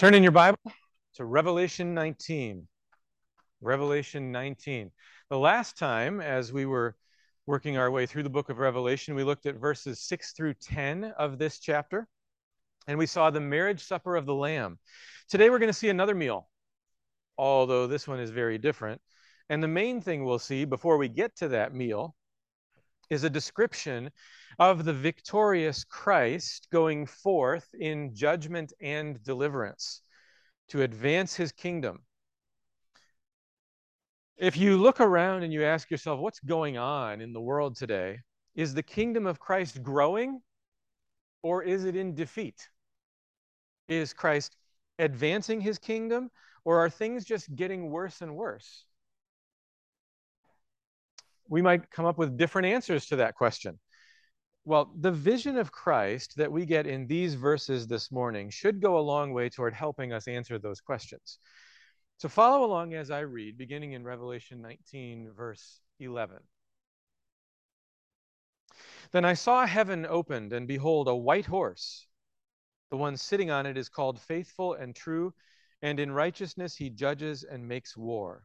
Turn in your Bible to Revelation 19. Revelation 19. The last time, as we were working our way through the book of Revelation, we looked at verses 6 through 10 of this chapter, and we saw the marriage supper of the Lamb. Today we're going to see another meal, although this one is very different. And the main thing we'll see before we get to that meal is a description of the victorious Christ going forth in judgment and deliverance to advance his kingdom. If you look around and you ask yourself, what's going on in the world today? Is the kingdom of Christ growing or is it in defeat? Is Christ advancing his kingdom or are things just getting worse and worse? We might come up with different answers to that question. Well, the vision of Christ that we get in these verses this morning should go a long way toward helping us answer those questions. So follow along as I read, beginning in Revelation 19, verse 11. Then I saw heaven opened, and behold, a white horse. The one sitting on it is called Faithful and True, and in righteousness he judges and makes war.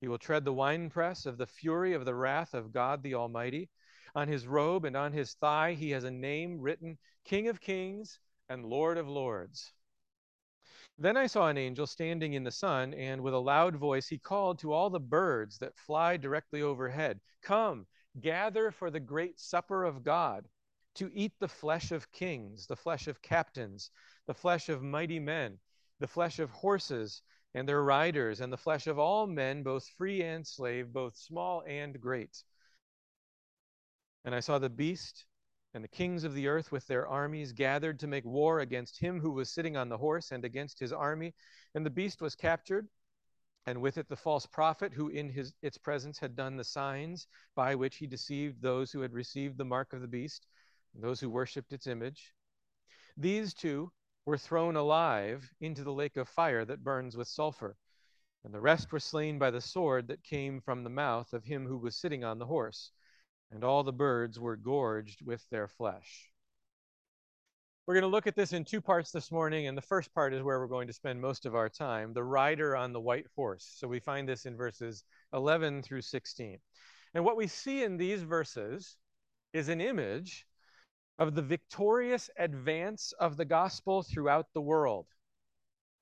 He will tread the winepress of the fury of the wrath of God the Almighty. On his robe and on his thigh he has a name written King of Kings and Lord of Lords. Then I saw an angel standing in the sun, and with a loud voice he called to all the birds that fly directly overhead Come, gather for the great supper of God, to eat the flesh of kings, the flesh of captains, the flesh of mighty men, the flesh of horses and their riders, and the flesh of all men, both free and slave, both small and great. And I saw the beast and the kings of the earth with their armies gathered to make war against him who was sitting on the horse and against his army. And the beast was captured, and with it the false prophet who in his, its presence had done the signs by which he deceived those who had received the mark of the beast, those who worshipped its image. These two were thrown alive into the lake of fire that burns with sulfur. And the rest were slain by the sword that came from the mouth of him who was sitting on the horse. And all the birds were gorged with their flesh. We're going to look at this in two parts this morning, and the first part is where we're going to spend most of our time the rider on the white horse. So we find this in verses 11 through 16. And what we see in these verses is an image of the victorious advance of the gospel throughout the world.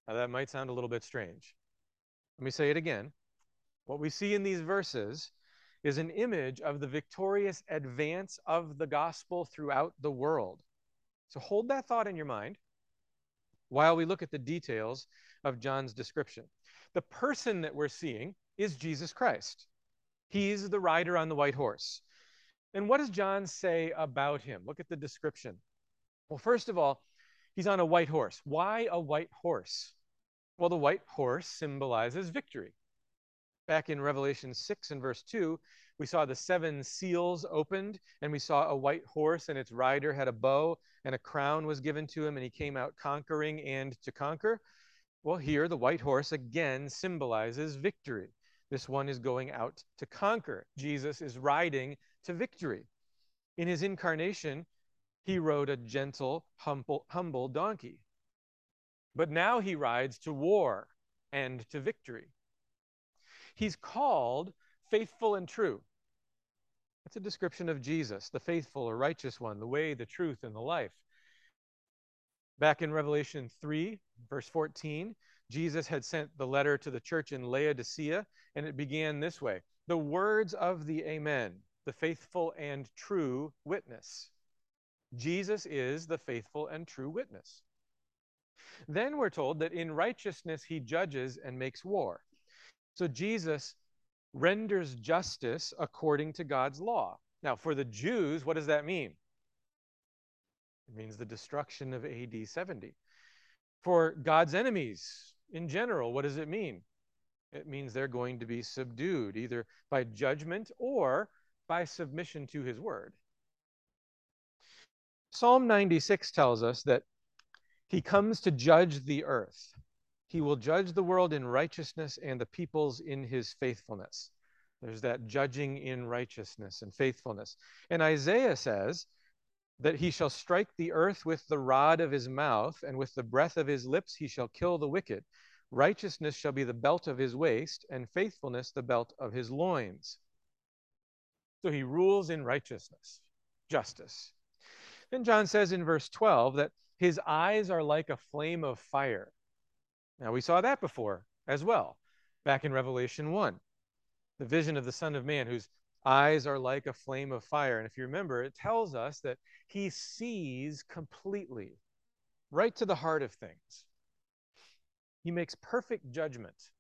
Now, that might sound a little bit strange. Let me say it again. What we see in these verses is an image of the victorious advance of the gospel throughout the world. So hold that thought in your mind while we look at the details of John's description. The person that we're seeing is Jesus Christ. He's the rider on the white horse. And what does John say about him? Look at the description. Well, first of all, he's on a white horse. Why a white horse? Well, the white horse symbolizes victory. Back in Revelation 6 and verse 2, we saw the seven seals opened, and we saw a white horse, and its rider had a bow, and a crown was given to him, and he came out conquering and to conquer. Well, here the white horse again symbolizes victory. This one is going out to conquer. Jesus is riding to victory. In his incarnation, he rode a gentle, humble, humble donkey. But now he rides to war and to victory. He's called faithful and true. That's a description of Jesus, the faithful or righteous one, the way, the truth, and the life. Back in Revelation 3, verse 14, Jesus had sent the letter to the church in Laodicea, and it began this way The words of the Amen, the faithful and true witness. Jesus is the faithful and true witness. Then we're told that in righteousness he judges and makes war. So Jesus renders justice according to God's law. Now, for the Jews, what does that mean? It means the destruction of AD 70. For God's enemies, in general, what does it mean? It means they're going to be subdued, either by judgment or by submission to his word. Psalm 96 tells us that he comes to judge the earth. He will judge the world in righteousness and the peoples in his faithfulness. There's that judging in righteousness and faithfulness. And Isaiah says that he shall strike the earth with the rod of his mouth, and with the breath of his lips he shall kill the wicked. Righteousness shall be the belt of his waist, and faithfulness the belt of his loins. So he rules in righteousness, justice. Then John says in verse 12 that his eyes are like a flame of fire. Now, we saw that before as well, back in Revelation 1. The vision of the Son of Man, whose eyes are like a flame of fire. And if you remember, it tells us that he sees completely, right to the heart of things. He makes perfect judgment.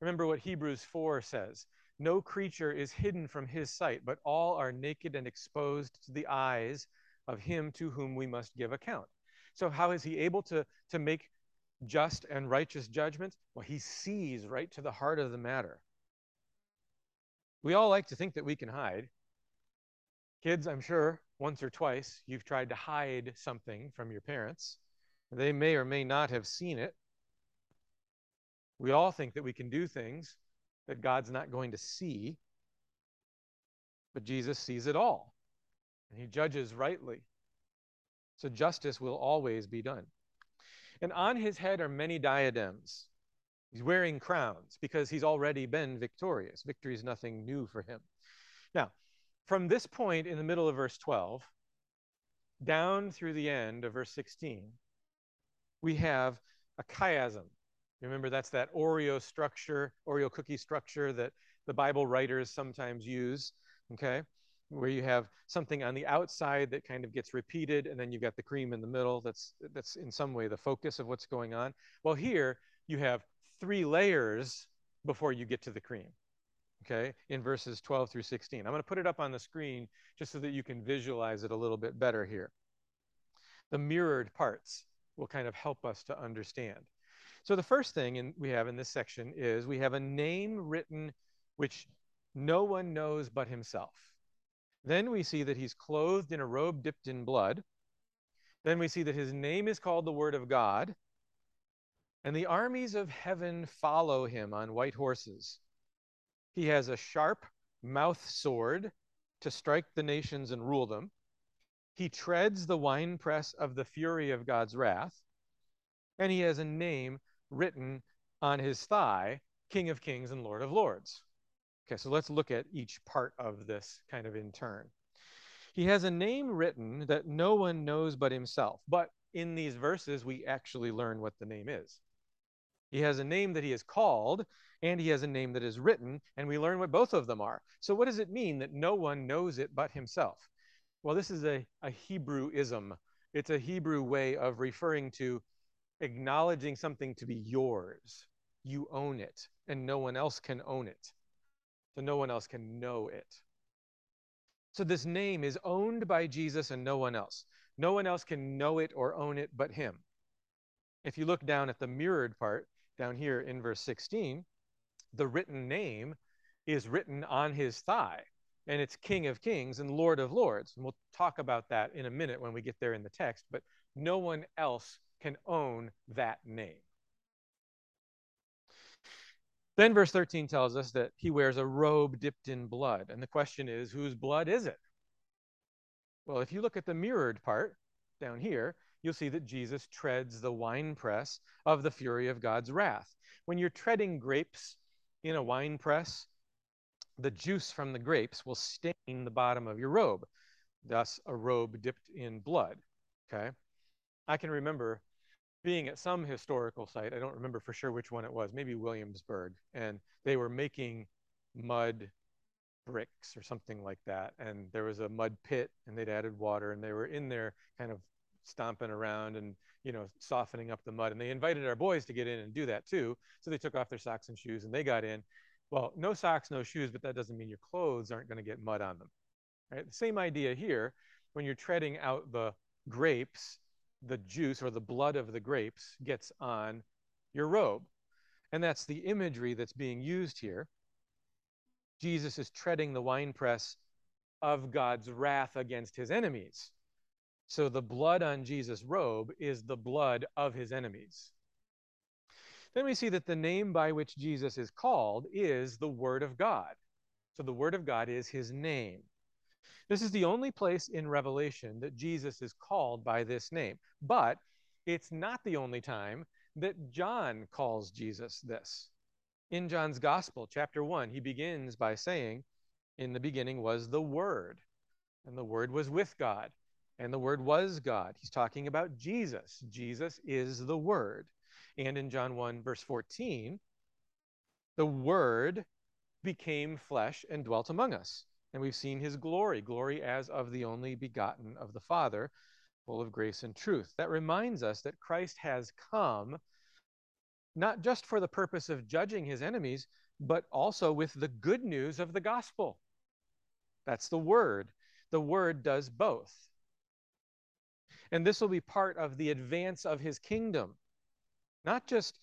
Remember what Hebrews 4 says No creature is hidden from his sight, but all are naked and exposed to the eyes of him to whom we must give account. So, how is he able to, to make just and righteous judgments? Well, he sees right to the heart of the matter. We all like to think that we can hide. Kids, I'm sure once or twice you've tried to hide something from your parents. They may or may not have seen it. We all think that we can do things that God's not going to see, but Jesus sees it all, and he judges rightly. So justice will always be done. And on his head are many diadems. He's wearing crowns because he's already been victorious. Victory is nothing new for him. Now, from this point in the middle of verse 12 down through the end of verse 16, we have a chiasm. Remember, that's that Oreo structure, Oreo cookie structure that the Bible writers sometimes use, okay? Where you have something on the outside that kind of gets repeated, and then you've got the cream in the middle that's, that's in some way the focus of what's going on. Well, here you have three layers before you get to the cream, okay, in verses 12 through 16. I'm going to put it up on the screen just so that you can visualize it a little bit better here. The mirrored parts will kind of help us to understand. So the first thing in, we have in this section is we have a name written which no one knows but himself. Then we see that he's clothed in a robe dipped in blood. Then we see that his name is called the Word of God. And the armies of heaven follow him on white horses. He has a sharp mouth sword to strike the nations and rule them. He treads the winepress of the fury of God's wrath. And he has a name written on his thigh, King of Kings and Lord of Lords. Okay, so let's look at each part of this kind of in turn. He has a name written that no one knows but himself. But in these verses, we actually learn what the name is. He has a name that he is called, and he has a name that is written, and we learn what both of them are. So, what does it mean that no one knows it but himself? Well, this is a, a Hebrewism. It's a Hebrew way of referring to acknowledging something to be yours. You own it, and no one else can own it. So no one else can know it. So this name is owned by Jesus and no one else. No one else can know it or own it but him. If you look down at the mirrored part down here in verse 16, the written name is written on his thigh, and it's King of Kings and Lord of Lords. And we'll talk about that in a minute when we get there in the text, but no one else can own that name. Then verse 13 tells us that he wears a robe dipped in blood. And the question is, whose blood is it? Well, if you look at the mirrored part down here, you'll see that Jesus treads the winepress of the fury of God's wrath. When you're treading grapes in a winepress, the juice from the grapes will stain the bottom of your robe, thus, a robe dipped in blood. Okay? I can remember being at some historical site, I don't remember for sure which one it was, maybe Williamsburg, and they were making mud bricks or something like that. And there was a mud pit and they'd added water and they were in there kind of stomping around and, you know, softening up the mud. And they invited our boys to get in and do that too. So they took off their socks and shoes and they got in. Well, no socks, no shoes, but that doesn't mean your clothes aren't going to get mud on them. Right? Same idea here when you're treading out the grapes the juice or the blood of the grapes gets on your robe. And that's the imagery that's being used here. Jesus is treading the winepress of God's wrath against his enemies. So the blood on Jesus' robe is the blood of his enemies. Then we see that the name by which Jesus is called is the Word of God. So the Word of God is his name. This is the only place in Revelation that Jesus is called by this name. But it's not the only time that John calls Jesus this. In John's Gospel, chapter 1, he begins by saying, In the beginning was the Word, and the Word was with God, and the Word was God. He's talking about Jesus. Jesus is the Word. And in John 1, verse 14, the Word became flesh and dwelt among us. And we've seen his glory, glory as of the only begotten of the Father, full of grace and truth. That reminds us that Christ has come not just for the purpose of judging his enemies, but also with the good news of the gospel. That's the word. The word does both. And this will be part of the advance of his kingdom. Not just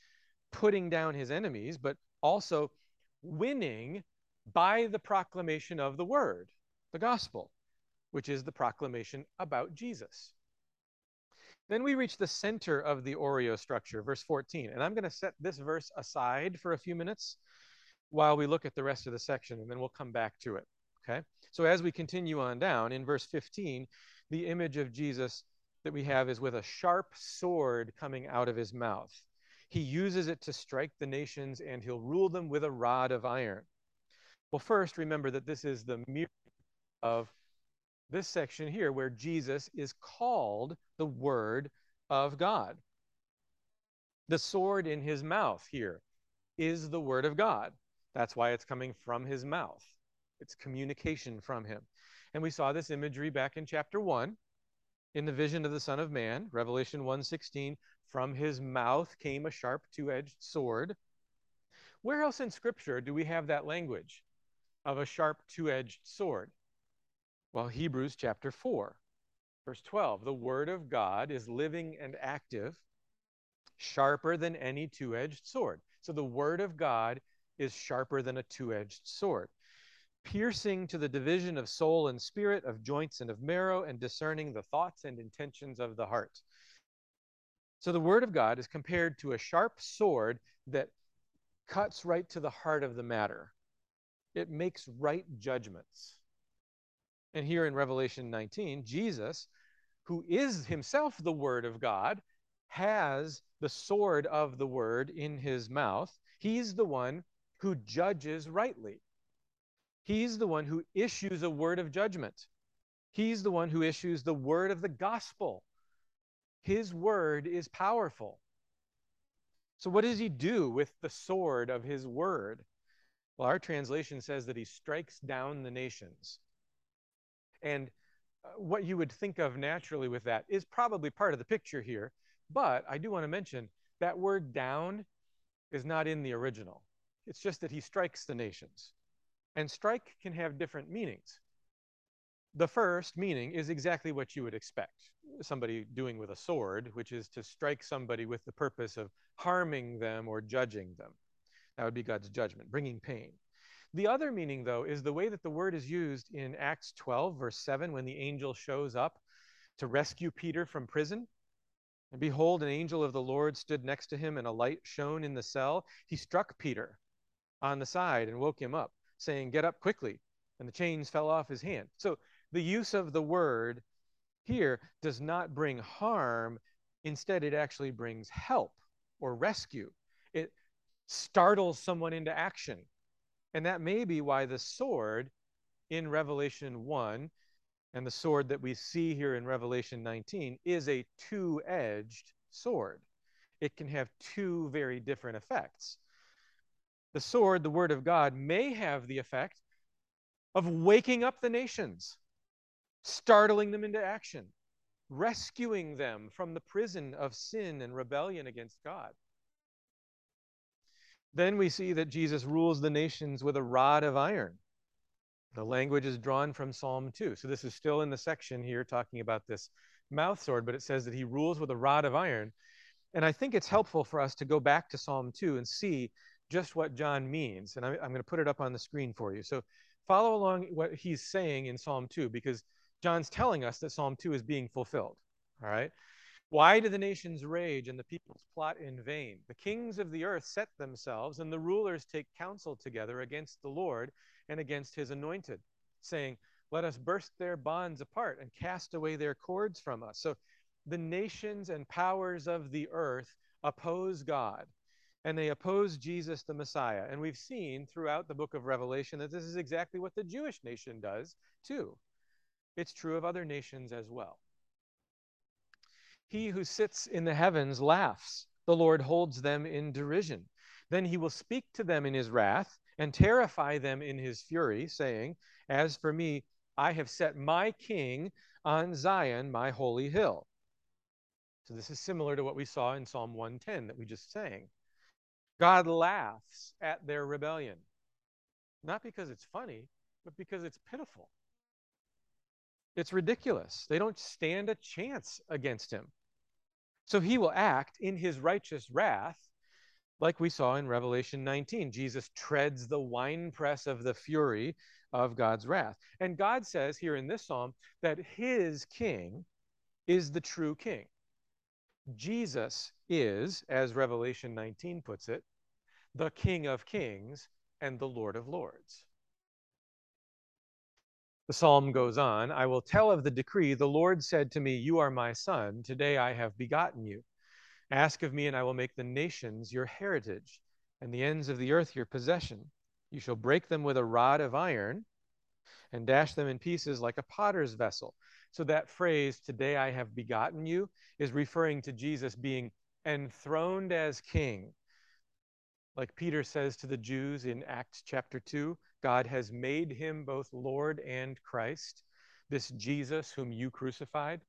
putting down his enemies, but also winning by the proclamation of the word, the gospel, which is the proclamation about Jesus. Then we reach the center of the Oreo structure, verse 14. And I'm going to set this verse aside for a few minutes while we look at the rest of the section, and then we'll come back to it. Okay? So as we continue on down, in verse 15, the image of Jesus that we have is with a sharp sword coming out of his mouth. He uses it to strike the nations, and he'll rule them with a rod of iron. Well, first, remember that this is the mirror of this section here where Jesus is called the Word of God. The sword in his mouth here is the Word of God. That's why it's coming from his mouth. It's communication from him. And we saw this imagery back in chapter 1 in the vision of the Son of Man, Revelation 1:16, from his mouth came a sharp two-edged sword. Where else in scripture do we have that language of a sharp two-edged sword? Well, Hebrews chapter 4, verse 12. The word of God is living and active, sharper than any two edged sword. So the word of God is sharper than a two edged sword, piercing to the division of soul and spirit, of joints and of marrow, and discerning the thoughts and intentions of the heart. So the word of God is compared to a sharp sword that cuts right to the heart of the matter. It makes right judgments. And here in Revelation 19, Jesus, who is himself the Word of God, has the sword of the Word in his mouth. He's the one who judges rightly. He's the one who issues a word of judgment. He's the one who issues the word of the gospel. His word is powerful. So, what does he do with the sword of his word? Well, our translation says that he strikes down the nations. And uh, what you would think of naturally with that is probably part of the picture here. But I do want to mention that word down is not in the original. It's just that he strikes the nations. And strike can have different meanings. The first meaning is exactly what you would expect somebody doing with a sword, which is to strike somebody with the purpose of harming them or judging them. That would be God's judgment, bringing pain. The other meaning, though, is the way that the word is used in Acts 12, verse 7, when the angel shows up to rescue Peter from prison. And behold, an angel of the Lord stood next to him, and a light shone in the cell. He struck Peter on the side and woke him up, saying, Get up quickly. And the chains fell off his hand. So the use of the word here does not bring harm. Instead, it actually brings help or rescue. Startles someone into action. And that may be why the sword in Revelation 1 and the sword that we see here in Revelation 19 is a two edged sword. It can have two very different effects. The sword, the word of God, may have the effect of waking up the nations, startling them into action, rescuing them from the prison of sin and rebellion against God. Then we see that Jesus rules the nations with a rod of iron. The language is drawn from Psalm 2. So this is still in the section here talking about this mouth sword, but it says that he rules with a rod of iron. And I think it's helpful for us to go back to Psalm 2 and see just what John means. And I, I'm going to put it up on the screen for you. So follow along what he's saying in Psalm 2 because John's telling us that Psalm 2 is being fulfilled. All right. Why do the nations rage and the peoples plot in vain? The kings of the earth set themselves, and the rulers take counsel together against the Lord and against his anointed, saying, Let us burst their bonds apart and cast away their cords from us. So the nations and powers of the earth oppose God, and they oppose Jesus the Messiah. And we've seen throughout the book of Revelation that this is exactly what the Jewish nation does, too. It's true of other nations as well. He who sits in the heavens laughs. The Lord holds them in derision. Then he will speak to them in his wrath and terrify them in his fury, saying, As for me, I have set my king on Zion, my holy hill. So this is similar to what we saw in Psalm 110 that we just sang. God laughs at their rebellion, not because it's funny, but because it's pitiful. It's ridiculous. They don't stand a chance against him. So he will act in his righteous wrath, like we saw in Revelation 19. Jesus treads the winepress of the fury of God's wrath. And God says here in this psalm that his king is the true king. Jesus is, as Revelation 19 puts it, the King of kings and the Lord of lords. The psalm goes on I will tell of the decree. The Lord said to me, You are my son. Today I have begotten you. Ask of me, and I will make the nations your heritage, and the ends of the earth your possession. You shall break them with a rod of iron and dash them in pieces like a potter's vessel. So that phrase, Today I have begotten you, is referring to Jesus being enthroned as king. Like Peter says to the Jews in Acts chapter 2, God has made him both Lord and Christ, this Jesus whom you crucified.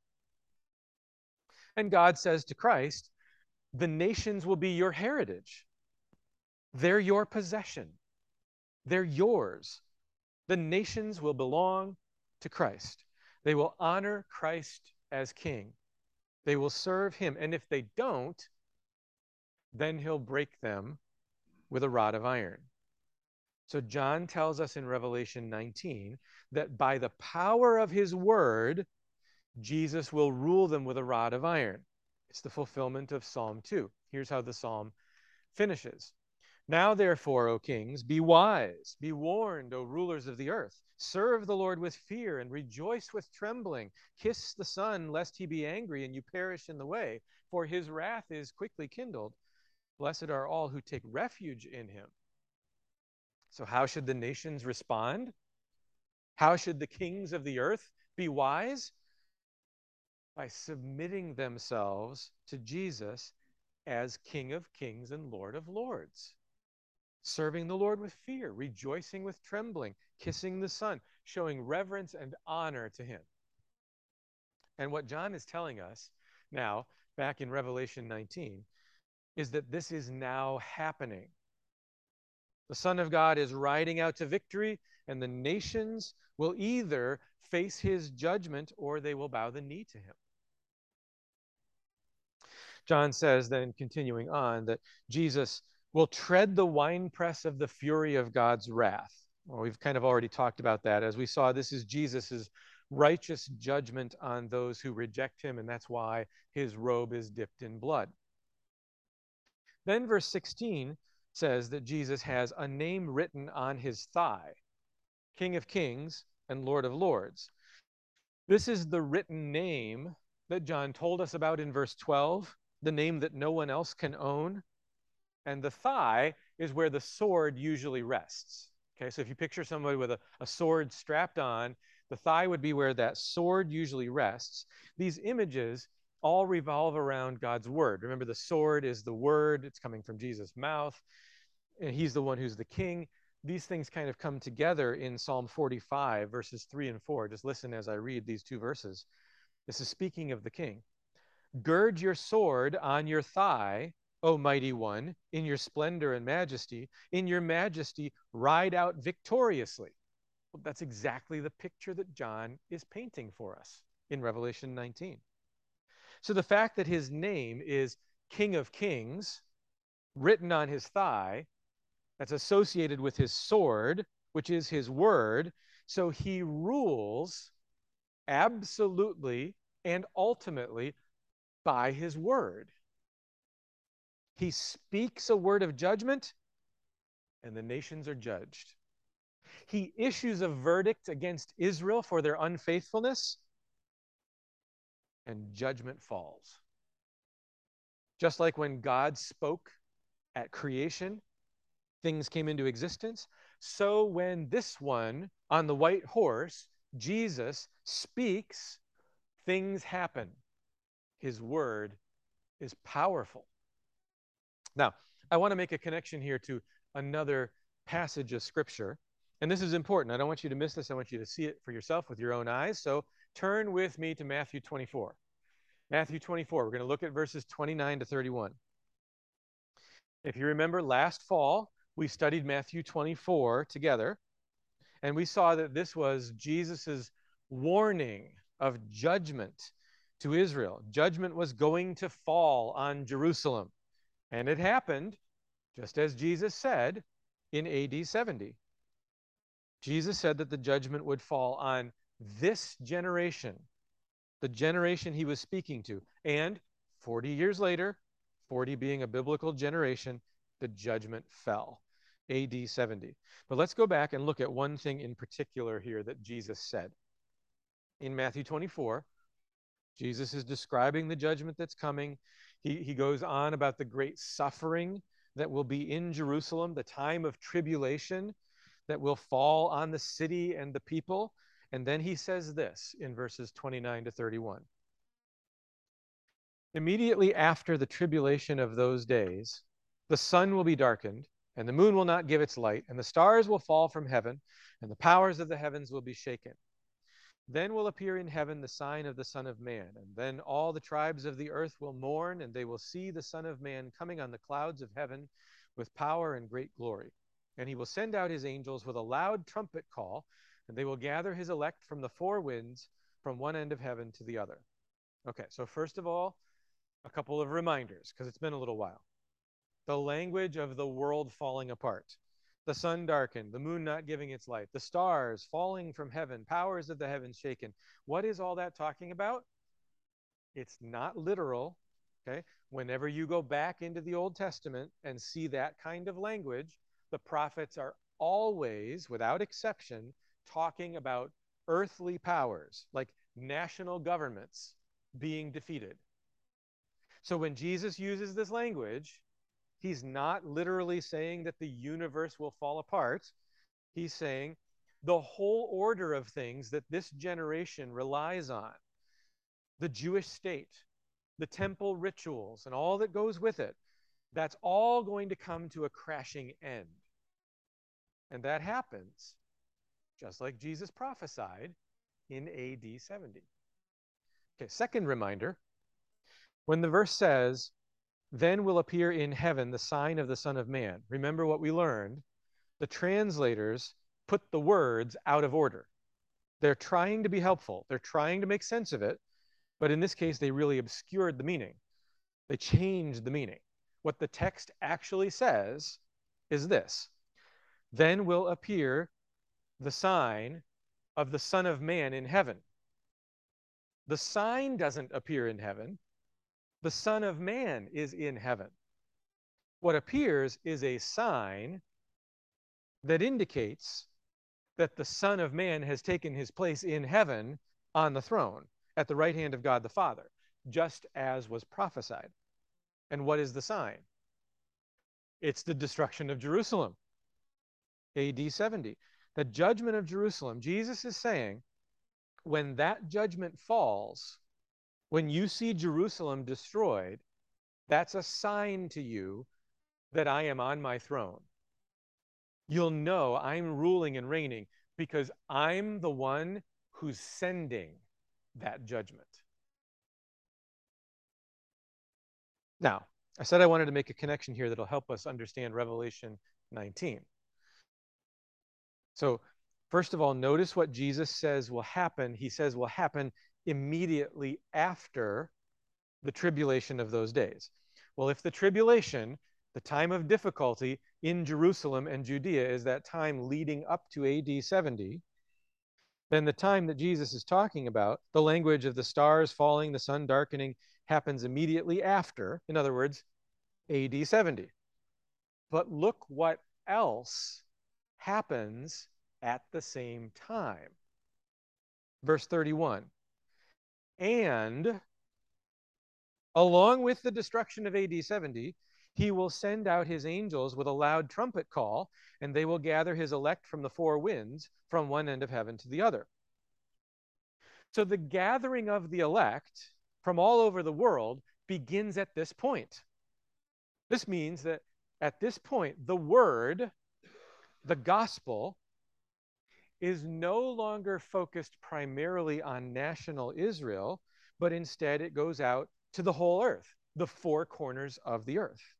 And God says to Christ, the nations will be your heritage. They're your possession. They're yours. The nations will belong to Christ. They will honor Christ as king. They will serve him. And if they don't, then he'll break them with a rod of iron. So John tells us in Revelation 19 that by the power of his word, Jesus will rule them with a rod of iron. It's the fulfillment of Psalm 2. Here's how the psalm finishes. Now, therefore, O kings, be wise, be warned, O rulers of the earth. Serve the Lord with fear and rejoice with trembling. Kiss the Son, lest he be angry and you perish in the way, for his wrath is quickly kindled. Blessed are all who take refuge in him. So, how should the nations respond? How should the kings of the earth be wise? By submitting themselves to Jesus as King of kings and Lord of lords. Serving the Lord with fear, rejoicing with trembling, kissing the Son, showing reverence and honor to Him. And what John is telling us now, back in Revelation 19, is that this is now happening. The Son of God is riding out to victory, and the nations will either face his judgment or they will bow the knee to him. John says, then continuing on, that Jesus will tread the winepress of the fury of God's wrath. Well, we've kind of already talked about that. As we saw, this is Jesus's righteous judgment on those who reject him, and that's why his robe is dipped in blood. Then, verse 16 says that Jesus has a name written on his thigh King of Kings and Lord of Lords. This is the written name that John told us about in verse 12, the name that no one else can own. And the thigh is where the sword usually rests. Okay, so if you picture somebody with a, a sword strapped on, the thigh would be where that sword usually rests. These images all revolve around God's word. Remember, the sword is the word, it's coming from Jesus' mouth and he's the one who's the king. These things kind of come together in Psalm 45, verses 3 and 4. Just listen as I read these two verses. This is speaking of the king. Gird your sword on your thigh, O mighty one, in your splendor and majesty. In your majesty, ride out victoriously. Well, that's exactly the picture that John is painting for us in Revelation 19. So the fact that his name is King of Kings written on his thigh that's associated with his sword, which is his word. So he rules absolutely and ultimately by his word. He speaks a word of judgment, and the nations are judged. He issues a verdict against Israel for their unfaithfulness, and judgment falls. Just like when God spoke at creation, things came into existence. So when this one on the white horse, Jesus, speaks, things happen. His word is powerful. Now, I want to make a connection here to another passage of Scripture. And this is important. I don't want you to miss this. I want you to see it for yourself with your own eyes. So turn with me to Matthew 24. Matthew 24, we're going to look at verses 29 to 31. If you remember last fall, we studied Matthew 24 together, and we saw that this was Jesus' warning of judgment to Israel. Judgment was going to fall on Jerusalem. And it happened, just as Jesus said, in AD 70. Jesus said that the judgment would fall on this generation, the generation he was speaking to. And 40 years later, 40 being a biblical generation, the judgment fell. AD 70. But let's go back and look at one thing in particular here that Jesus said. In Matthew 24, Jesus is describing the judgment that's coming. He, he goes on about the great suffering that will be in Jerusalem, the time of tribulation that will fall on the city and the people. And then he says this in verses 29 to 31. Immediately after the tribulation of those days, the sun will be darkened, and the moon will not give its light, and the stars will fall from heaven, and the powers of the heavens will be shaken. Then will appear in heaven the sign of the Son of Man, and then all the tribes of the earth will mourn, and they will see the Son of Man coming on the clouds of heaven with power and great glory. And he will send out his angels with a loud trumpet call, and they will gather his elect from the four winds, from one end of heaven to the other. Okay, so first of all, a couple of reminders, because it's been a little while. The language of the world falling apart the sun darkened, the moon not giving its light, the stars falling from heaven, powers of the heavens shaken. What is all that talking about? It's not literal. Okay. Whenever you go back into the Old Testament and see that kind of language, the prophets are always, without exception, talking about earthly powers, like national governments being defeated. So when Jesus uses this language, He's not literally saying that the universe will fall apart. He's saying the whole order of things that this generation relies on the Jewish state, the temple rituals, and all that goes with it that's all going to come to a crashing end. And that happens just like Jesus prophesied in AD 70. Okay, second reminder when the verse says, then will appear in heaven the sign of the Son of Man. Remember what we learned? The translators put the words out of order. They're trying to be helpful, they're trying to make sense of it, but in this case, they really obscured the meaning. They changed the meaning. What the text actually says is this Then will appear the sign of the Son of Man in heaven. The sign doesn't appear in heaven, the Son of Man is in heaven. What appears is a sign that indicates that the Son of Man has taken his place in heaven on the throne at the right hand of God the Father, just as was prophesied. And what is the sign? It's the destruction of Jerusalem, AD 70. The judgment of Jerusalem. Jesus is saying, when that judgment falls, when you see Jerusalem destroyed, that's a sign to you that I am on my throne. You'll know I'm ruling and reigning because I'm the one who's sending that judgment. Now, I said I wanted to make a connection here that'll help us understand Revelation 19. So, first of all, notice what Jesus says will happen. He says will happen immediately after the tribulation of those days. Well, if the tribulation, the time of difficulty in Jerusalem and Judea, is that time leading up to AD 70, then the time that Jesus is talking about, the language of the stars falling, the sun darkening, happens immediately after, in other words, AD 70. But look what else happens at the same time. Verse 31 And along with the destruction of AD 70, he will send out his angels with a loud trumpet call, and they will gather his elect from the four winds, from one end of heaven to the other. So the gathering of the elect from all over the world begins at this point. This means that at this point, the word, the gospel, is no longer focused primarily on national Israel, but instead it goes out to the whole earth, the four corners of the earth.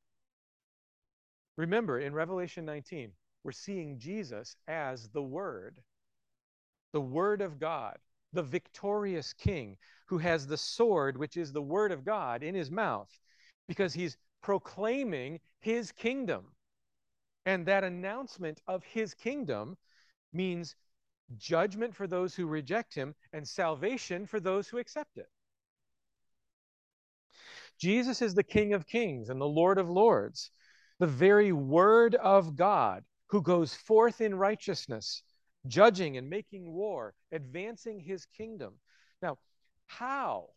Remember, in Revelation 19, we're seeing Jesus as the Word, the Word of God, the victorious King who has the sword, which is the Word of God, in his mouth, because he's proclaiming his kingdom. And that announcement of his kingdom means judgment for those who reject him and salvation for those who accept it. Jesus is the King of kings and the Lord of lords, the very Word of God who goes forth in righteousness, judging and making war, advancing his kingdom. Now, how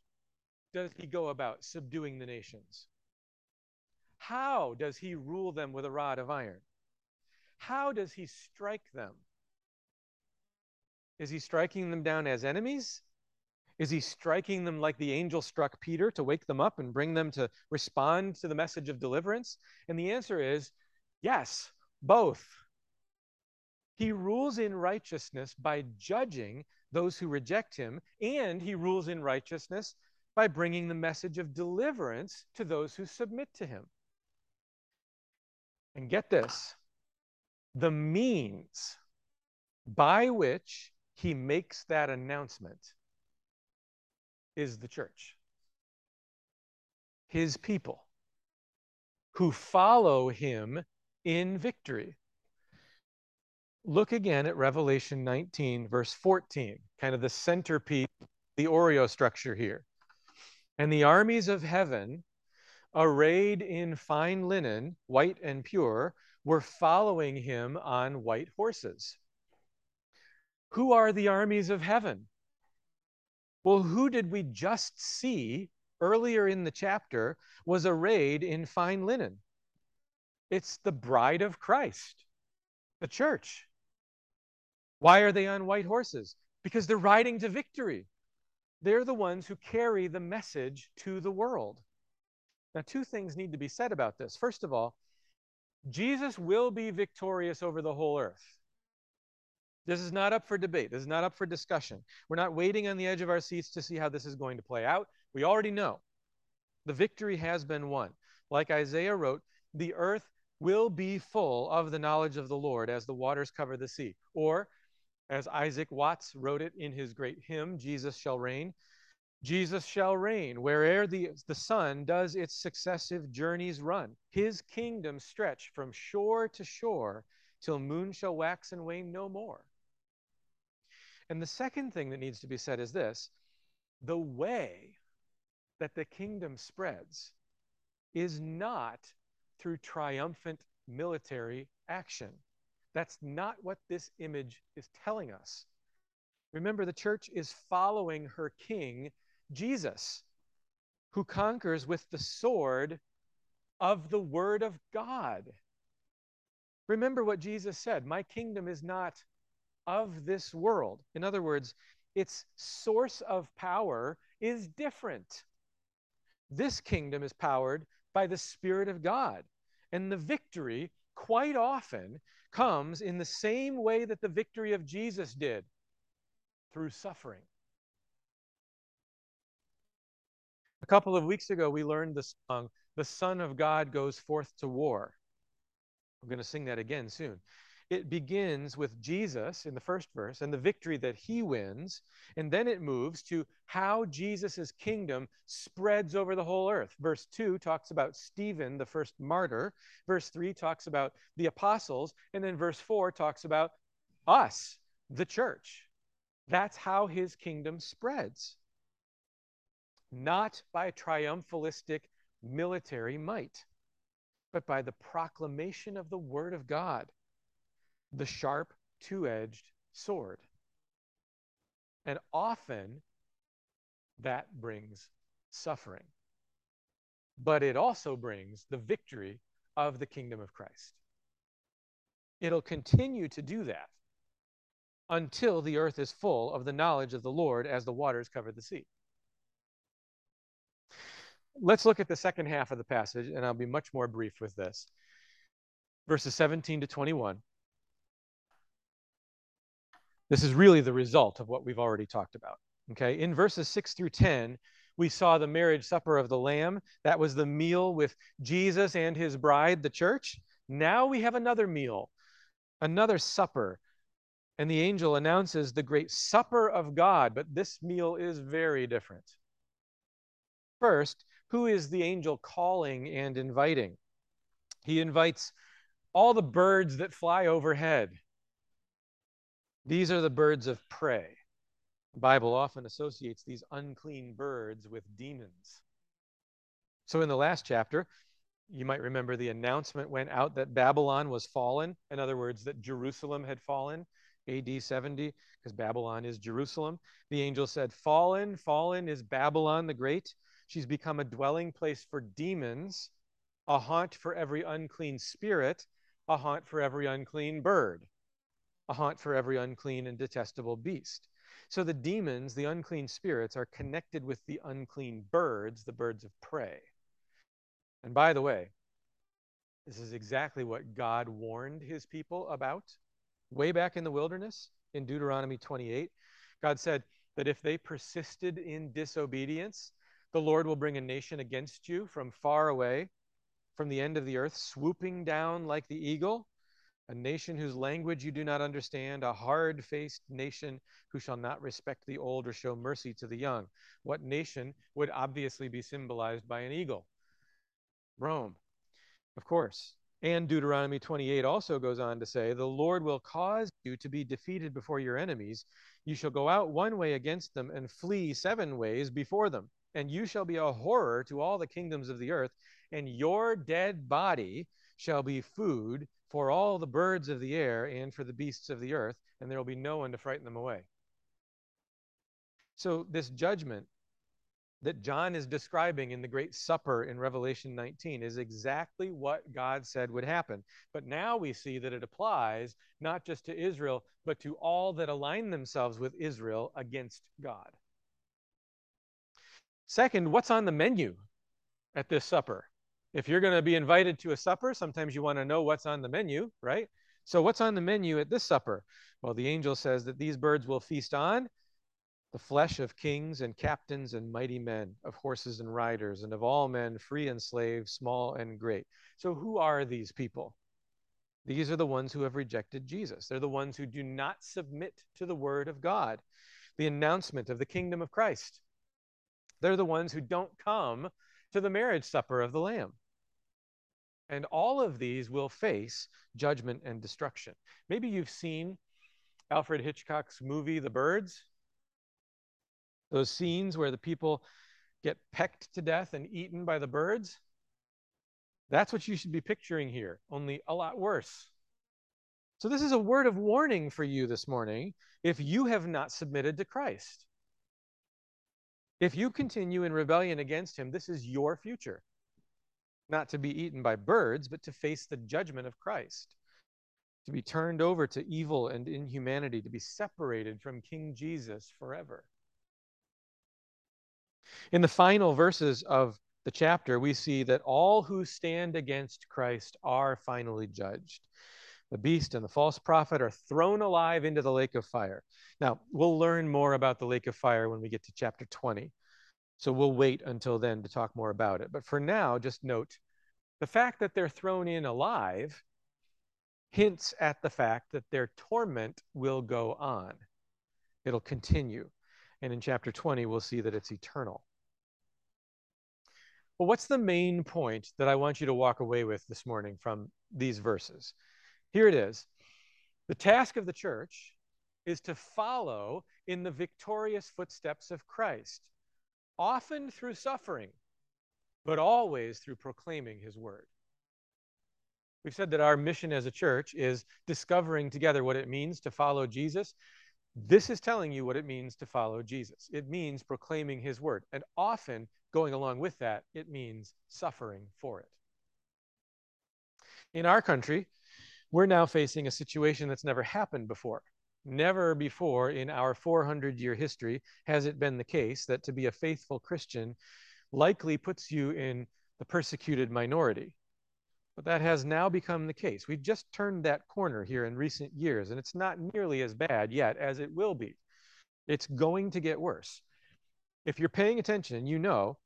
does he go about subduing the nations? How does he rule them with a rod of iron? How does he strike them? Is he striking them down as enemies? Is he striking them like the angel struck Peter to wake them up and bring them to respond to the message of deliverance? And the answer is yes, both. He rules in righteousness by judging those who reject him, and he rules in righteousness by bringing the message of deliverance to those who submit to him. And get this the means by which he makes that announcement is the church, his people who follow him in victory. Look again at Revelation 19, verse 14, kind of the centerpiece, the Oreo structure here. And the armies of heaven arrayed in fine linen, white and pure, were following him on white horses. Who are the armies of heaven? Well, who did we just see earlier in the chapter was arrayed in fine linen? It's the bride of Christ, the church. Why are they on white horses? Because they're riding to victory. They're the ones who carry the message to the world. Now, two things need to be said about this. First of all, Jesus will be victorious over the whole earth. This is not up for debate. This is not up for discussion. We're not waiting on the edge of our seats to see how this is going to play out. We already know the victory has been won. Like Isaiah wrote, the earth will be full of the knowledge of the Lord as the waters cover the sea. Or, as Isaac Watts wrote it in his great hymn, Jesus shall reign, Jesus shall reign where'er the, the sun does its successive journeys run. His kingdom stretch from shore to shore till moon shall wax and wane no more. And the second thing that needs to be said is this the way that the kingdom spreads is not through triumphant military action. That's not what this image is telling us. Remember, the church is following her king Jesus, who conquers with the sword of the Word of God. Remember what Jesus said My kingdom is not of this world. In other words, its source of power is different. This kingdom is powered by the Spirit of God. And the victory quite often comes in the same way that the victory of Jesus did through suffering. A couple of weeks ago, we learned the song, The Son of God Goes Forth to War. I'm going to sing that again soon. It begins with Jesus in the first verse and the victory that he wins. And then it moves to how Jesus' kingdom spreads over the whole earth. Verse 2 talks about Stephen, the first martyr. Verse 3 talks about the apostles. And then verse 4 talks about us, the church. That's how his kingdom spreads. Not by triumphalistic military might, but by the proclamation of the word of God the sharp, two edged sword. And often that brings suffering. But it also brings the victory of the kingdom of Christ. It'll continue to do that until the earth is full of the knowledge of the Lord as the waters cover the sea. Let's look at the second half of the passage, and I'll be much more brief with this. Verses 17 to 21. This is really the result of what we've already talked about. Okay, in verses 6 through 10, we saw the marriage supper of the Lamb. That was the meal with Jesus and his bride, the church. Now we have another meal, another supper. And the angel announces the great supper of God, but this meal is very different. First, who is the angel calling and inviting? He invites all the birds that fly overhead. These are the birds of prey. The Bible often associates these unclean birds with demons. So in the last chapter, you might remember the announcement went out that Babylon was fallen. In other words, that Jerusalem had fallen, AD 70, because Babylon is Jerusalem. The angel said, Fallen, fallen is Babylon the Great. She's become a dwelling place for demons, a haunt for every unclean spirit, a haunt for every unclean bird a haunt for every unclean and detestable beast. So the demons, the unclean spirits, are connected with the unclean birds, the birds of prey. And by the way, this is exactly what God warned his people about way back in the wilderness in Deuteronomy 28. God said that if they persisted in disobedience, the Lord will bring a nation against you from far away, from the end of the earth, swooping down like the eagle a nation whose language you do not understand, a hard faced nation who shall not respect the old or show mercy to the young. What nation would obviously be symbolized by an eagle? Rome, of course. And Deuteronomy 28 also goes on to say, The Lord will cause you to be defeated before your enemies. You shall go out one way against them and flee seven ways before them. And you shall be a horror to all the kingdoms of the earth, and your dead body shall be food for all the birds of the air and for the beasts of the earth, and there will be no one to frighten them away. So, this judgment that John is describing in the Great Supper in Revelation 19 is exactly what God said would happen. But now we see that it applies not just to Israel, but to all that align themselves with Israel against God. Second, what's on the menu at this supper? If you're going to be invited to a supper, sometimes you want to know what's on the menu, right? So, what's on the menu at this supper? Well, the angel says that these birds will feast on the flesh of kings and captains and mighty men, of horses and riders, and of all men, free and slave, small and great. So, who are these people? These are the ones who have rejected Jesus. They're the ones who do not submit to the word of God, the announcement of the kingdom of Christ. They're the ones who don't come to the marriage supper of the Lamb. And all of these will face judgment and destruction. Maybe you've seen Alfred Hitchcock's movie, The Birds. Those scenes where the people get pecked to death and eaten by the birds. That's what you should be picturing here, only a lot worse. So, this is a word of warning for you this morning if you have not submitted to Christ. If you continue in rebellion against him, this is your future not to be eaten by birds, but to face the judgment of Christ, to be turned over to evil and inhumanity, to be separated from King Jesus forever. In the final verses of the chapter, we see that all who stand against Christ are finally judged. The beast and the false prophet are thrown alive into the lake of fire. Now, we'll learn more about the lake of fire when we get to chapter 20. So we'll wait until then to talk more about it. But for now, just note the fact that they're thrown in alive hints at the fact that their torment will go on. It'll continue. And in chapter 20, we'll see that it's eternal. But what's the main point that I want you to walk away with this morning from these verses? Here it is. The task of the church is to follow in the victorious footsteps of Christ, often through suffering, but always through proclaiming his word. We've said that our mission as a church is discovering together what it means to follow Jesus. This is telling you what it means to follow Jesus. It means proclaiming his word. And often, going along with that, it means suffering for it. In our country, we're now facing a situation that's never happened before. Never before in our 400 year history has it been the case that to be a faithful Christian likely puts you in the persecuted minority. But that has now become the case. We've just turned that corner here in recent years, and it's not nearly as bad yet as it will be. It's going to get worse. If you're paying attention, you know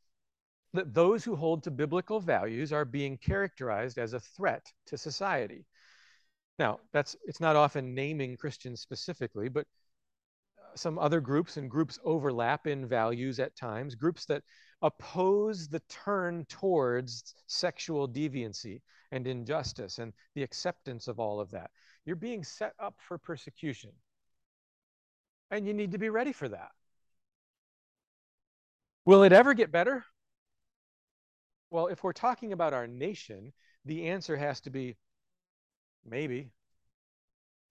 that those who hold to biblical values are being characterized as a threat to society. Now, that's it's not often naming Christians specifically, but uh, some other groups and groups overlap in values at times, groups that oppose the turn towards sexual deviancy and injustice and the acceptance of all of that. You're being set up for persecution. And you need to be ready for that. Will it ever get better? Well, if we're talking about our nation, the answer has to be maybe.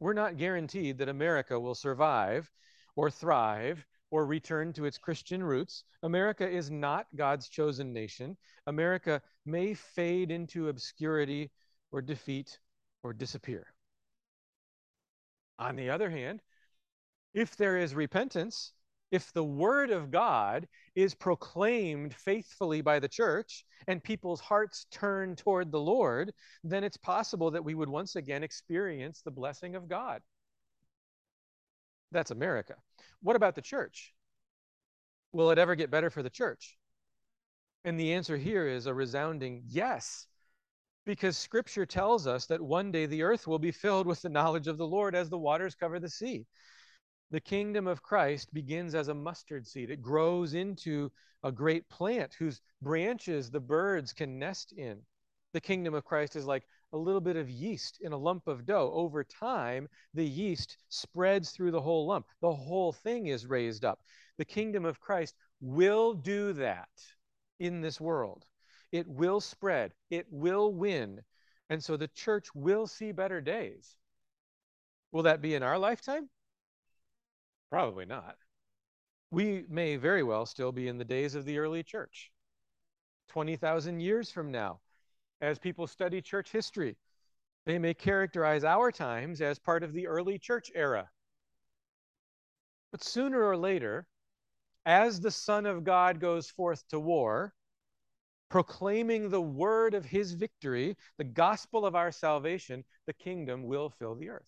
We're not guaranteed that America will survive or thrive or return to its Christian roots. America is not God's chosen nation. America may fade into obscurity or defeat or disappear. On the other hand, if there is repentance, if the word of God is proclaimed faithfully by the church and people's hearts turn toward the Lord, then it's possible that we would once again experience the blessing of God. That's America. What about the church? Will it ever get better for the church? And the answer here is a resounding yes, because scripture tells us that one day the earth will be filled with the knowledge of the Lord as the waters cover the sea. The kingdom of Christ begins as a mustard seed. It grows into a great plant whose branches the birds can nest in. The kingdom of Christ is like a little bit of yeast in a lump of dough. Over time, the yeast spreads through the whole lump. The whole thing is raised up. The kingdom of Christ will do that in this world. It will spread, it will win. And so the church will see better days. Will that be in our lifetime? Probably not. We may very well still be in the days of the early church. 20,000 years from now, as people study church history. They may characterize our times as part of the early church era. But sooner or later, as the Son of God goes forth to war, proclaiming the word of his victory, the gospel of our salvation, the kingdom will fill the earth.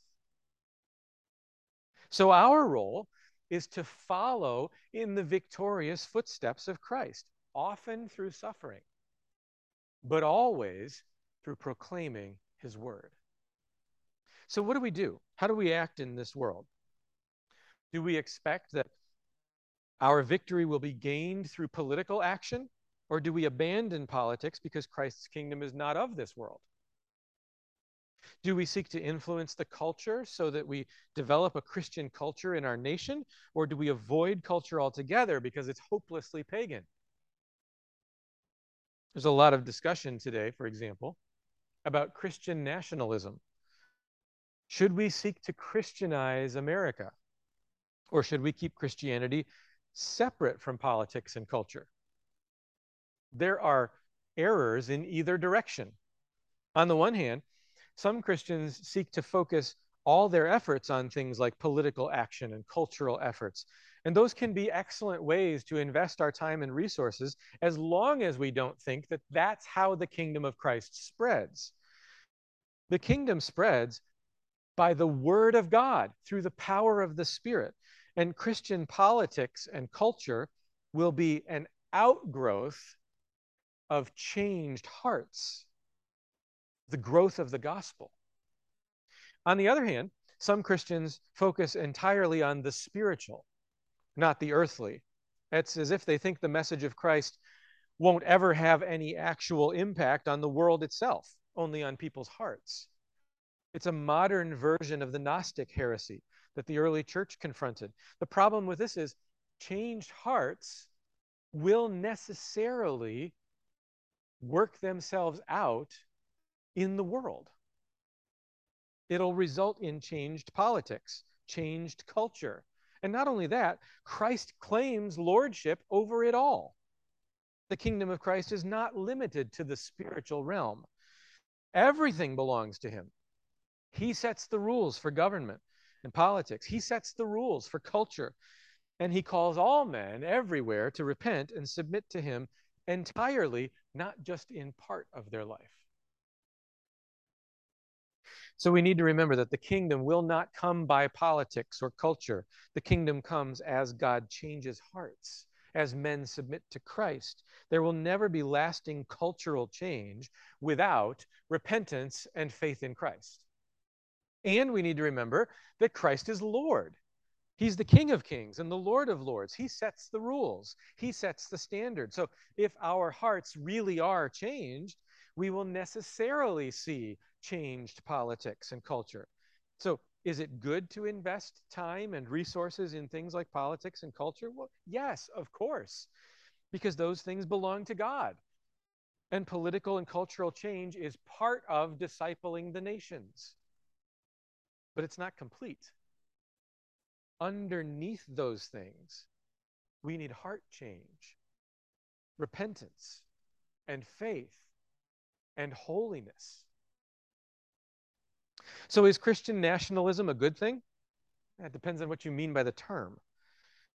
So our role is to follow in the victorious footsteps of Christ, often through suffering but always through proclaiming his word. So, what do we do? How do we act in this world? Do we expect that our victory will be gained through political action, or do we abandon politics because Christ's kingdom is not of this world? Do we seek to influence the culture so that we develop a Christian culture in our nation, or do we avoid culture altogether because it's hopelessly pagan? There's a lot of discussion today, for example, about Christian nationalism. Should we seek to Christianize America? Or should we keep Christianity separate from politics and culture? There are errors in either direction. On the one hand, some Christians seek to focus all their efforts on things like political action and cultural efforts and those can be excellent ways to invest our time and resources as long as we don't think that that's how the kingdom of Christ spreads. The kingdom spreads by the word of God through the power of the Spirit. And Christian politics and culture will be an outgrowth of changed hearts, the growth of the gospel. On the other hand, some Christians focus entirely on the spiritual, not the earthly. It's as if they think the message of Christ won't ever have any actual impact on the world itself, only on people's hearts. It's a modern version of the Gnostic heresy that the early church confronted. The problem with this is changed hearts will necessarily work themselves out in the world. It'll result in changed politics, changed culture. And not only that, Christ claims lordship over it all. The kingdom of Christ is not limited to the spiritual realm. Everything belongs to him. He sets the rules for government and politics. He sets the rules for culture. And he calls all men everywhere to repent and submit to him entirely, not just in part of their life. So we need to remember that the kingdom will not come by politics or culture. The kingdom comes as God changes hearts, as men submit to Christ. There will never be lasting cultural change without repentance and faith in Christ. And we need to remember that Christ is Lord. He's the King of Kings and the Lord of Lords. He sets the rules, He sets the standard. So if our hearts really are changed, we will necessarily see changed politics and culture. So, is it good to invest time and resources in things like politics and culture? Well, yes, of course, because those things belong to God. And political and cultural change is part of discipling the nations. But it's not complete. Underneath those things, we need heart change, repentance, and faith, and holiness so is Christian nationalism a good thing? It depends on what you mean by the term.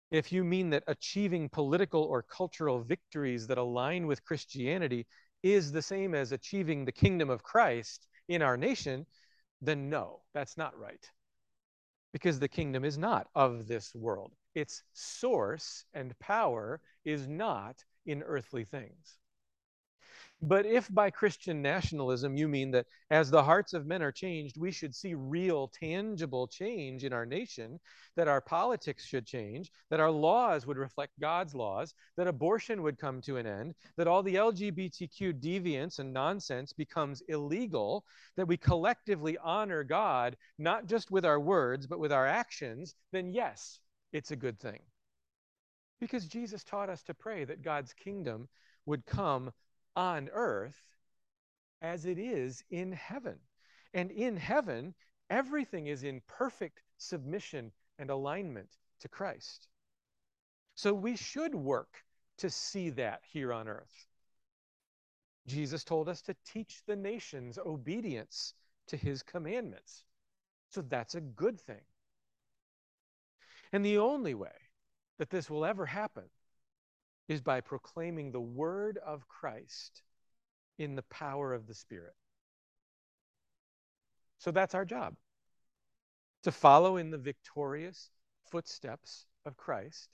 If you mean that achieving political or cultural victories that align with Christianity is the same as achieving the kingdom of Christ in our nation, then no, that's not right. Because the kingdom is not of this world. Its source and power is not in earthly things. But if by Christian nationalism you mean that as the hearts of men are changed, we should see real, tangible change in our nation, that our politics should change, that our laws would reflect God's laws, that abortion would come to an end, that all the LGBTQ deviance and nonsense becomes illegal, that we collectively honor God, not just with our words, but with our actions, then yes, it's a good thing. Because Jesus taught us to pray that God's kingdom would come on earth as it is in heaven. And in heaven, everything is in perfect submission and alignment to Christ. So we should work to see that here on earth. Jesus told us to teach the nations obedience to his commandments. So that's a good thing. And the only way that this will ever happen is by proclaiming the word of Christ in the power of the Spirit. So that's our job to follow in the victorious footsteps of Christ,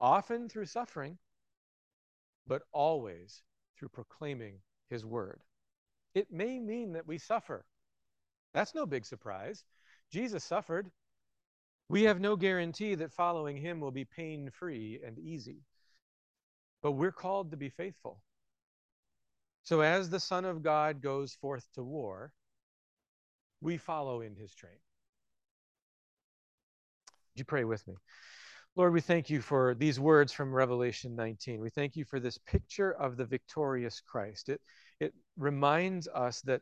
often through suffering, but always through proclaiming his word. It may mean that we suffer. That's no big surprise. Jesus suffered. We have no guarantee that following him will be pain free and easy. But we're called to be faithful. So as the Son of God goes forth to war, we follow in his train. Would you pray with me? Lord, we thank you for these words from Revelation 19. We thank you for this picture of the victorious Christ. It, it reminds us that,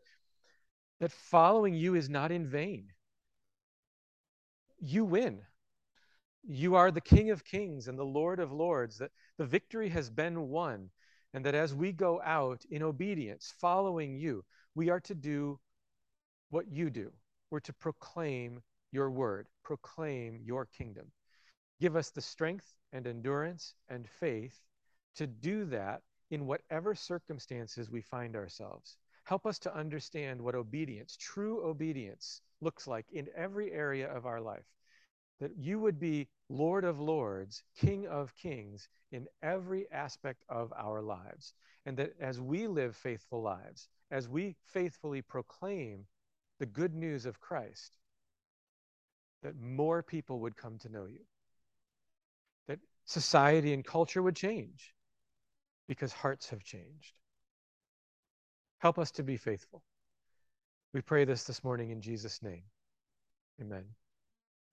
that following you is not in vain. You win. You are the King of kings and the Lord of lords, that the victory has been won, and that as we go out in obedience, following you, we are to do what you do. We're to proclaim your word, proclaim your kingdom. Give us the strength and endurance and faith to do that in whatever circumstances we find ourselves. Help us to understand what obedience, true obedience, looks like in every area of our life that you would be Lord of Lords, King of Kings in every aspect of our lives. And that as we live faithful lives, as we faithfully proclaim the good news of Christ, that more people would come to know you, that society and culture would change because hearts have changed. Help us to be faithful. We pray this this morning in Jesus' name. Amen.